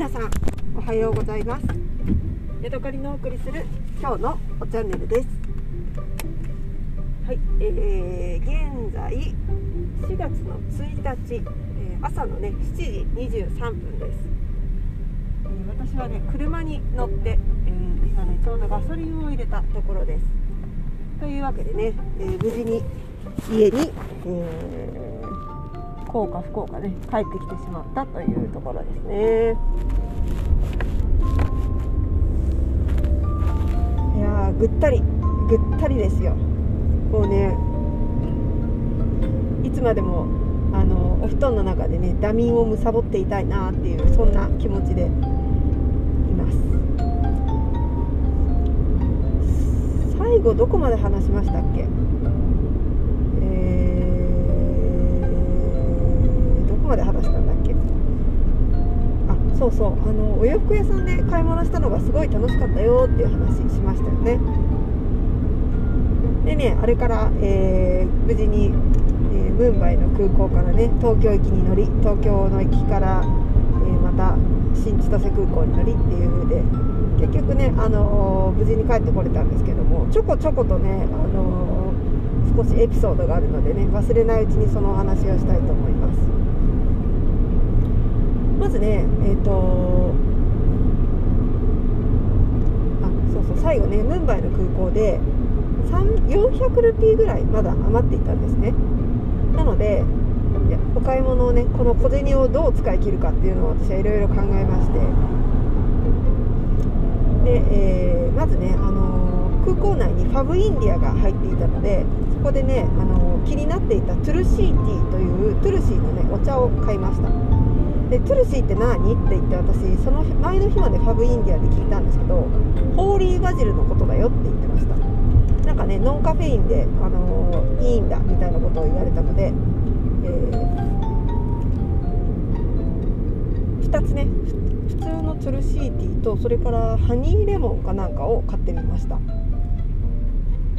皆さんおはようございます。ヤドカリのお送りする今日のおチャンネルです。はい、えー、現在4月の1日、えー、朝のね7時23分です、えー、私はね車に乗って、えー、今ねちょうどガソリンを入れたところです。というわけでね、えー、無事に家に、えー、幸か不幸かね帰ってきてしまったというところですね。いやぐったりぐったりですよ。もうねいつまでもあのお布団の中でねダミンをむさぼっていたいなっていうそんな気持ちでいます。最後どこまで話しましたっけ？そうそうあのお洋服屋さんで買い物したのがすごい楽しかったよっていう話しましたよねでねあれから、えー、無事に、えー、ムンバイの空港からね東京駅に乗り東京の駅から、えー、また新千歳空港に乗りっていう風で結局ね、あの無事に帰ってこれたんですけどもちょこちょことね、あの少しエピソードがあるのでね忘れないうちにそのお話をしたいと思います。まずねえっ、ー、とあそうそう最後ねムンバイの空港で400ルピーぐらいまだ余っていたんですね。なのでお買い物をねこの小銭をどう使い切るかっていうのを私はいろいろ考えまして。で、えー、まずね、あのー、空港内にファブインディアが入っていたのでそこでね、あのー、気になっていたトゥルシーティーというトゥルシーのねお茶を買いました。でトゥルシーって何？って言って私その前の日までファブインディアで聞いたんですけどホーリーバジルのことだよって言ってました。なんかねノンカフェインで、あのー、いいんだみたいなことを言われたので、えー、2つね普通のトゥルシーティーとそれからハニーレモンかなんかを買ってみました。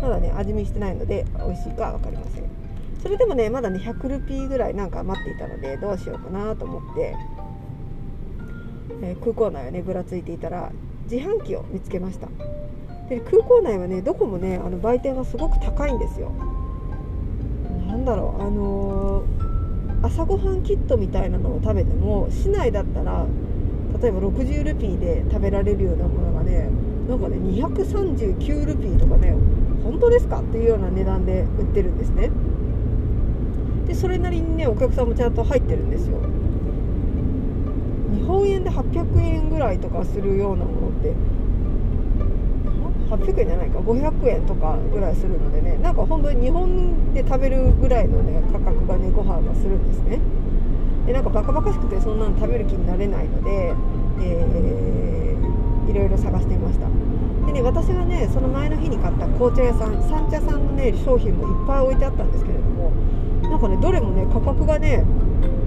まだね味見してないので美味しいか分かりません。それでもねまだね100ルピーぐらいなんか待っていたのでどうしようかなと思って、えー、空港内をねぶらついていたら自販機を見つけました。で空港内はねどこもねあの売店がすごく高いんですよ。なんだろうあのー、朝ごはんキットみたいなのを食べても市内だったら例えば60ルピーで食べられるようなものがねなんかね239ルピーとかね本当ですか？っていうような値段で売ってるんですね。でそれなりにねお客さんもちゃんと入ってるんですよ。日本円で800円ぐらいとかするようなものって800円じゃないか500円とかぐらいするのでねなんか本当に日本で食べるぐらいのね価格がねご飯がするんですね。でなんかバカバカしくてそんなの食べる気になれないので、えー、いろいろ探してみました。でね私がねその前の日に買った紅茶屋さん三茶さんのね商品もいっぱい置いてあったんですけれどもなんかねどれもね価格がね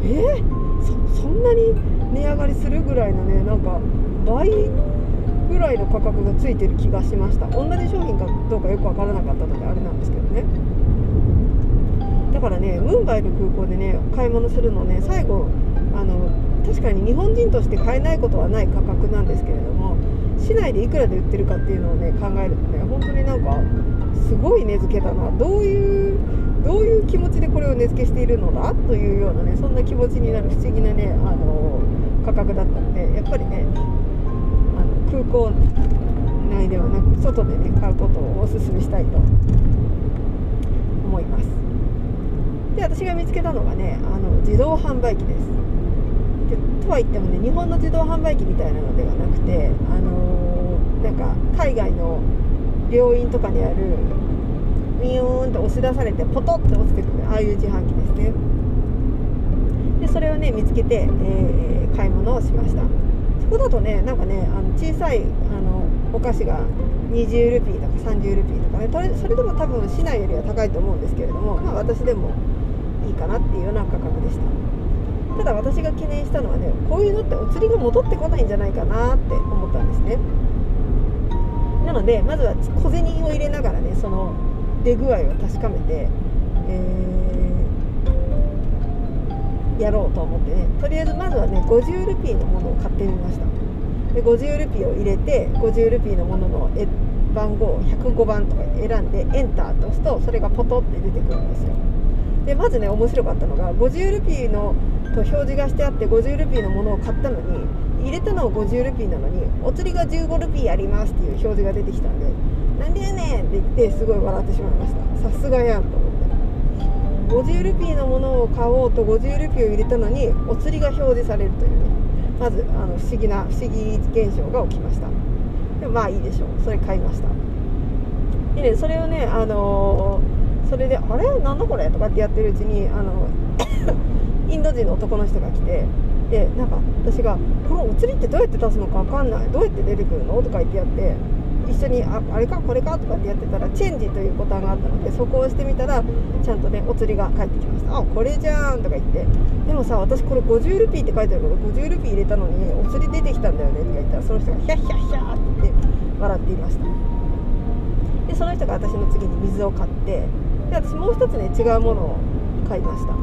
えー、そんなに値上がりするぐらいのねなんか倍ぐらいの価格がついてる気がしました。同じ商品かどうかよく分からなかったのであれなんですけどね。だからねムンバイの空港でね買い物するのね最後あの確かに日本人として買えないことはない価格なんですけれども市内でいくらで売ってるかっていうのをね考えるとね本当になんかすごい値付けだな。どういうどういう気持ちでこれを値付けしているのだというようなねそんな気持ちになる不思議なねあの価格だったのでやっぱりねあの空港内ではなく外でね買うことをおすすめしたいと思います。で私が見つけたのがねあの自動販売機です。とは言ってもね日本の自動販売機みたいなのではなくてあのなんか海外の病院とかにあるビヨーンと押し出されてポトッと落ちてくるああいう自販機ですね。でそれをね見つけて、えー、買い物をしました。そこだとねなんかねあの小さいあのお菓子が20ルピーとか30ルピーとかねそれでも多分市内よりは高いと思うんですけれども、まあ、私でもいいかなっていうような価格でした。ただ私が懸念したのはねこういうのってお釣りが戻ってこないんじゃないかなって思ったんですね。なのでまずは小銭を入れながらねその出具合を確かめて、えー、やろうと思ってね。とりあえずまずはね50ルピーのものを買ってみました。で50ルピーを入れて50ルピーのものの番号105番とか選んでエンターと押すとそれがポトって出てくるんですよ。でまずね面白かったのが50ルピーのと表示がしてあって50ルピーのものを買ったのに入れたのは50ルピーなのにお釣りが15ルピーありますっていう表示が出てきたんでなんでやねんって言ってすごい笑ってしまいました。さすがやんと思って。50ルピーのものを買おうと50ルピーを入れたのにお釣りが表示されるというね。まずあの不思議な不思議現象が起きました。でもまあいいでしょう。それ買いました。でねそれをねあのー、それで「あれ？なんだこれ?」とかってやってるうちにあの インド人の男の人が来てでなんか私が「このお釣りってどうやって出すのか分かんない。どうやって出てくるの?」とか言ってやって一緒にああれかこれかとかってやってたらチェンジというボタンがあったのでそこを押してみたらちゃんとねお釣りが返ってきました。あこれじゃんとか言って。でもさ私これ50ルピーって書いてあるから50ルピー入れたのにお釣り出てきたんだよねとか言ったらその人がヒャッヒャッヒャーって言って笑っていました。でその人が私の次に水を買ってで私もう一つね違うものを買いました。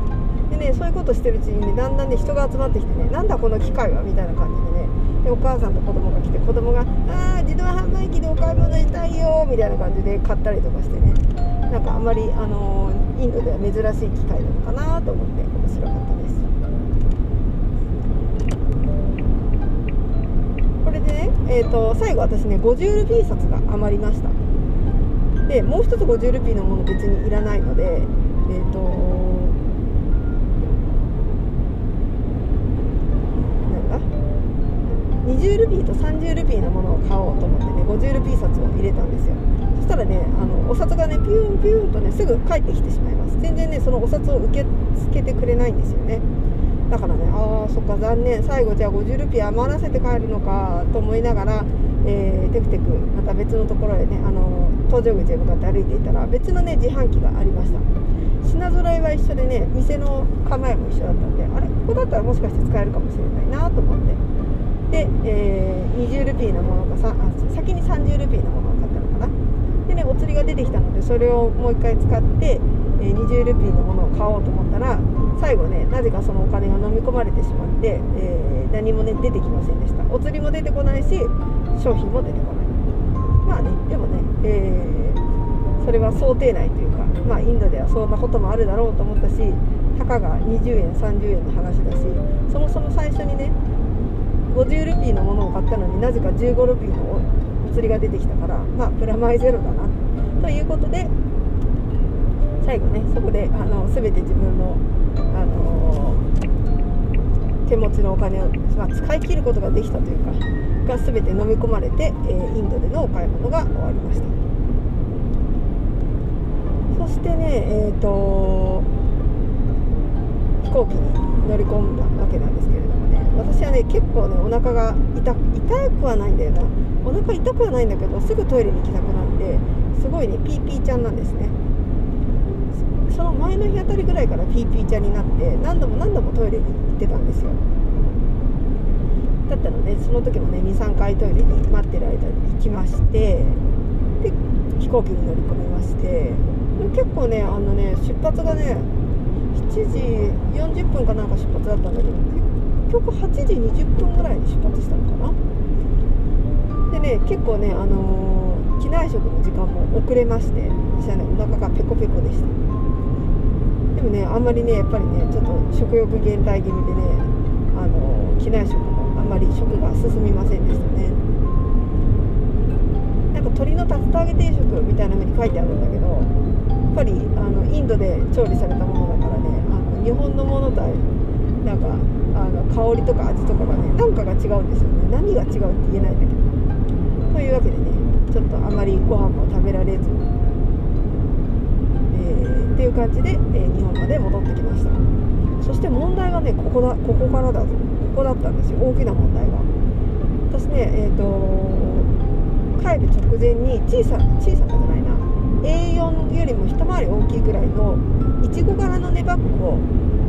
でねそういうことしてるうちにねだんだんね人が集まってきてねなんだこの機械はみたいな感じでねでお母さんと子供が来て子供が「ああ自動販売機でお買い物したいよ」みたいな感じで買ったりとかしてね。なんかあんまり、あのー、インドでは珍しい機械なのかなと思って面白かったです。これでね、えーと、最後私ね50ルピー札が余りました。でもう一つ50ルピーのもの別にいらないのでえっ、ー、と20ルピーと30ルピーのものを買おうと思ってね50ルピー札を入れたんですよ。そしたらねあのお札がねピューンピューンとねすぐ返ってきてしまいます。全然ねそのお札を受け付けてくれないんですよね。だからねああそっか残念。最後じゃあ50ルピー余らせて帰るのかと思いながら、えー、テクテクまた別のところへねあの搭乗口へ向かって歩いていたら別のね自販機がありました。品揃えは一緒でね店の構えも一緒だったんであれ？ここだったらもしかして使えるかもしれないなと思って。で、えー、20ルピーのものかさあ先に30ルピーのものを買ったのかな。でねお釣りが出てきたのでそれをもう一回使って、えー、20ルピーのものを買おうと思ったら最後ねなぜかそのお金が飲み込まれてしまって、えー、何もね出てきませんでした。お釣りも出てこないし商品も出てこない。まあねでもね、えー、それは想定内というかまあインドではそんなこともあるだろうと思ったしたかが20円30円の話だしそもそも最初にね50ルピーのものを買ったのになぜか15ルピーのお釣りが出てきたからまあプラマイゼロだなということで最後ねそこであの全て自分の、あのー、手持ちのお金を、まあ、使い切ることができたというかが全て飲み込まれて、えー、インドでのお買い物が終わりました。そしてねえっ、ー、と飛行機に乗り込んだわけなんですけど私はね結構ねお腹が痛痛くはないんだよな。お腹痛くはないんだけどすぐトイレに行きたくなってすごいねピーピーちゃんなんですね。その前の日あたりぐらいからピーピーちゃんになって何度も何度もトイレに行ってたんですよ。だったのでその時もね23回トイレに待ってる間に行きましてで飛行機に乗り込みまして結構ねあのね出発がね7時40分かなんか出発だったんだけど局8時20分ぐらいに出発したのかな。でね結構ねあのー、機内食の時間も遅れまして私はねお腹がペコペコでした。でもねあんまりねやっぱりねちょっと食欲減退気味でねあのー、機内食もあんまり食が進みませんでしたね。なんか鶏の竜田揚げ定食みたいな風に書いてあるんだけどやっぱりあのインドで調理されたものだからねあの日本のものとはなんかあの香りとか味とかがねなんかが違うんですよね。何が違うって言えないんだけど。というわけでねちょっとあまりご飯も食べられず、えー、っていう感じで、えー、日本まで戻ってきました。そして問題はねここだここからだぞ。ここだったんですよ。大きな問題が私ねえっ、ー、と帰る直前に小さ小さなじゃないな。A4 よりも一回り大きいぐらいのいちご柄のネバッグを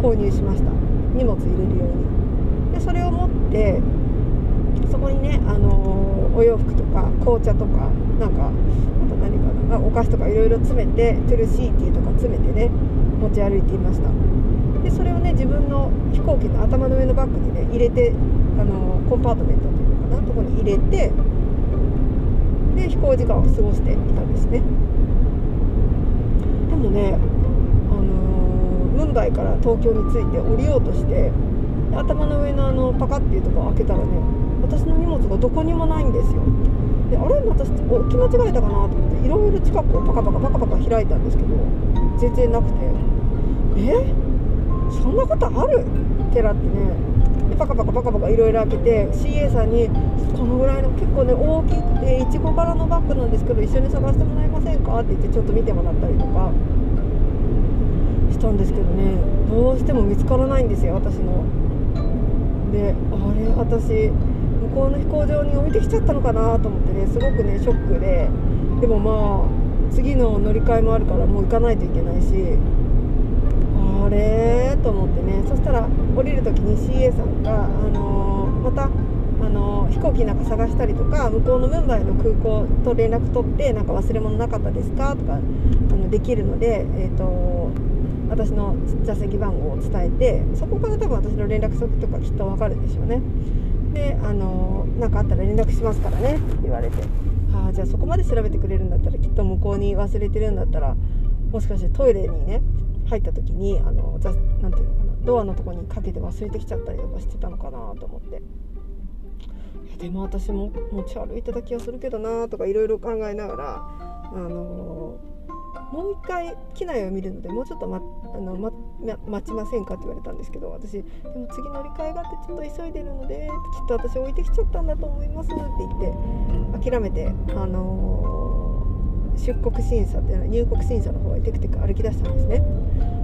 購入しました。荷物入れるように。でそれを持ってそこにね、あのー、お洋服とか紅茶とかなんかあと何かなお菓子とかいろいろ詰めてトゥルシーティーとか詰めてね持ち歩いていました。でそれをね自分の飛行機の頭の上のバッグにね入れてあのコンパートメントっていうのかなとこに入れてで飛行時間を過ごしていたんですね。でもね、のー、ムンバイから東京に着いて降りようとして頭の上のあのパカっていうところ開けたらね私の荷物がどこにもないんですよ。であれ？私置き間違えたかなと思っていろいろ近くをパカパカパカパカ開いたんですけど全然なくて。え？そんなことある？寺ってね。でパカパカパカパカいろいろ開けて CA さんにこのぐらいの結構ね大きくていちご柄のバッグなんですけど一緒に探してもらえませんか？って言ってちょっと見てもらったりとか。したんですけどねどうしても見つからないんですよ私の。であれ私向こうの飛行場に置いてきちゃったのかなと思ってねすごくねショックで。でもまあ次の乗り換えもあるからもう行かないといけないしあれと思ってねそしたら降りる時に CA さんが、あのー、また、あのー、飛行機なんか探したりとか向こうのムンバイの空港と連絡取ってなんか忘れ物なかったですかとかあのできるので、えーと、私の座席番号を伝えてそこから多分私の連絡先とかきっと分かるんでしょうね。であの何かあったら連絡しますからねって言われて。ああじゃあそこまで調べてくれるんだったらきっと向こうに忘れてるんだったらもしかしてトイレにね入った時にあのざなんていうのかなドアのとこにかけて忘れてきちゃったりとかしてたのかなと思って。でも私も持ち歩いてた気がするけどなとかいろいろ考えながらあのもう一回機内を見るのでもうちょっと、ま、あのま、待ちませんかって言われたんですけど私でも次乗り換えがあってちょっと急いでるのできっと私置いてきちゃったんだと思いますって言って諦めてあのー出国審査っていうのは入国審査の方へテクテク歩き出したんですね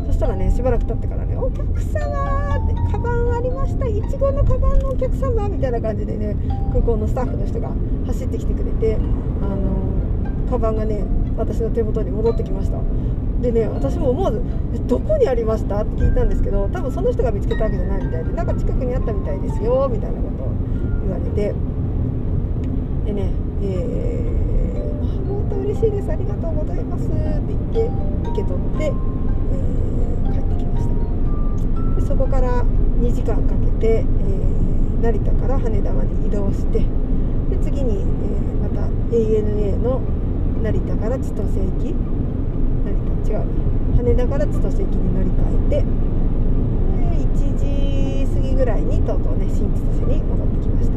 そしたらねしばらく経ってからね「お客様!」って「カバンありましたいちごのカバンのお客様!」みたいな感じでね空港のスタッフの人が走ってきてくれてあのカバンがね私の手元に戻ってきました。でね私も思わず「どこにありました?」って聞いたんですけど多分その人が見つけたわけじゃないみたいでなんか近くにあったみたいですよみたいなことを言われて。でねえー嬉しいですありがとうございます」って言って受け取って、えー、帰ってきました。でそこから2時間かけて、えー、成田から羽田まで移動してで次に、えー、また ANA の成田から千歳駅。成田違う。羽田から千歳駅に乗り換えて。1時過ぎぐらいにとうとうね新千歳に戻ってきまし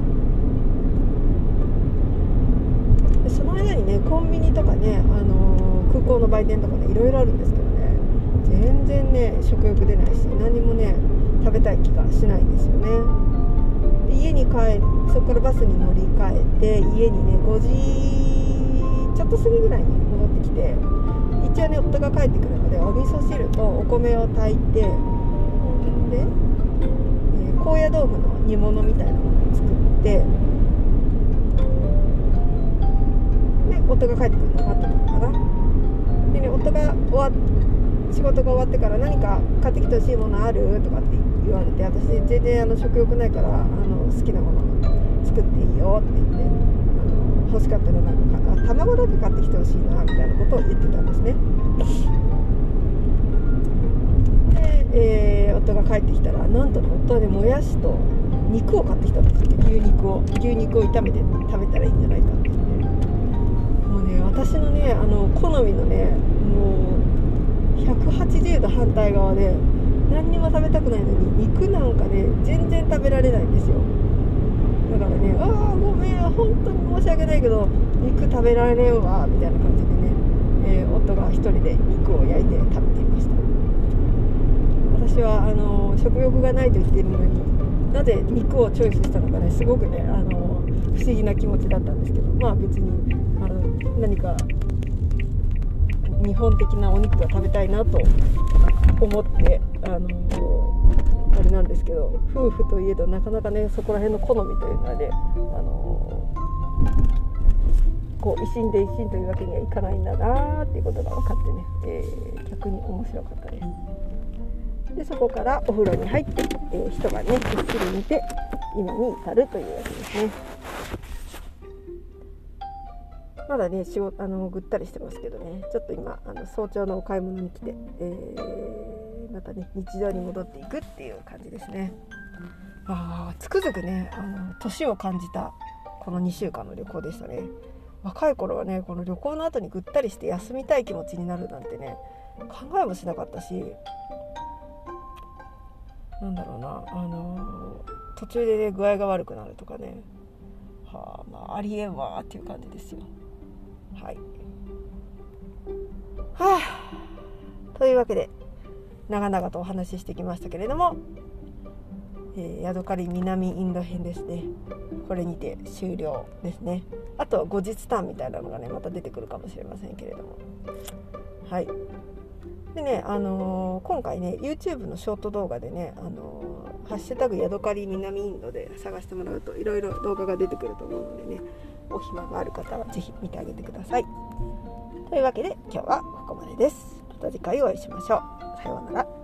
た。その間にねコンビニとかね、あのー、空港の売店とかねいろいろあるんですけどね。全然ね食欲出ないし何もね食べたい気がしないんですよね。で家に帰そこからバスに乗り換えて家にね5時ちょっと過ぎぐらいに戻ってきて一応ね夫が帰ってくるのでお味噌汁とお米を炊いてで、えー、高野豆腐の煮物みたいなものを作ってで夫が帰ってくるのを待ってたのかな。でね夫が終わ仕事が終わってから何か買ってきてほしいものある？とかって言われて私全然あの食欲ないからあの好きなもの作っていいよって言って。欲しかったらなんか卵だけ買ってきてほしいなみたいなことを言ってたんですね。で、えー、夫が帰ってきたらなんとね夫はねもやしと肉を買ってきたんですよ。牛肉を牛肉を炒めて食べたらいいんじゃないかって。ってもうね私のねあの好みのねもう180度反対側で何にも食べたくないのに肉なんかね全然食べられないんですよ。だからねああごめん本当に申し訳ないけど肉食べられんわみたいな感じでね、えー、夫が1人で肉を焼いて食べていました。私はあの食欲がないと言っているのになぜ肉をチョイスしたのかねすごくねあの不思議な気持ちだったんですけどまあ別にあの何か日本的なお肉が食べたいなと思ってあのあれなんですけど夫婦といえどなかなかねそこら辺の好みというのはねあのこう一心で一心というわけにはいかないんだなーっていうことが分かってね、えー、逆に面白かったです。でそこからお風呂に入って、えー、一晩ねぐっすり寝て今に至るというわけですね。まだね仕事あのぐったりしてますけどねちょっと今あの早朝のお買い物に来て、えー、またね日常に戻っていくっていう感じですね。ああつくづくねあの年を感じたこの2週間の旅行でしたね。若い頃はねこの旅行の後にぐったりして休みたい気持ちになるなんてね考えもしなかったしなんだろうなあのー、途中でね具合が悪くなるとかねはあまあありえんわっていう感じですよはいはあというわけで長々とお話ししてきましたけれども、えー、ヤドカリ南インド編ですね。これにて終了ですね。あとは後日談みたいなのがねまた出てくるかもしれませんけれども。はい。でね、あのー、今回ね YouTube のショート動画でね、あのー、ハッシュタグヤドカリ南インドで探してもらうといろいろ動画が出てくると思うのでねお暇がある方は是非見てあげてください。というわけで今日はここまでです。また次回お会いしましょう。さようなら。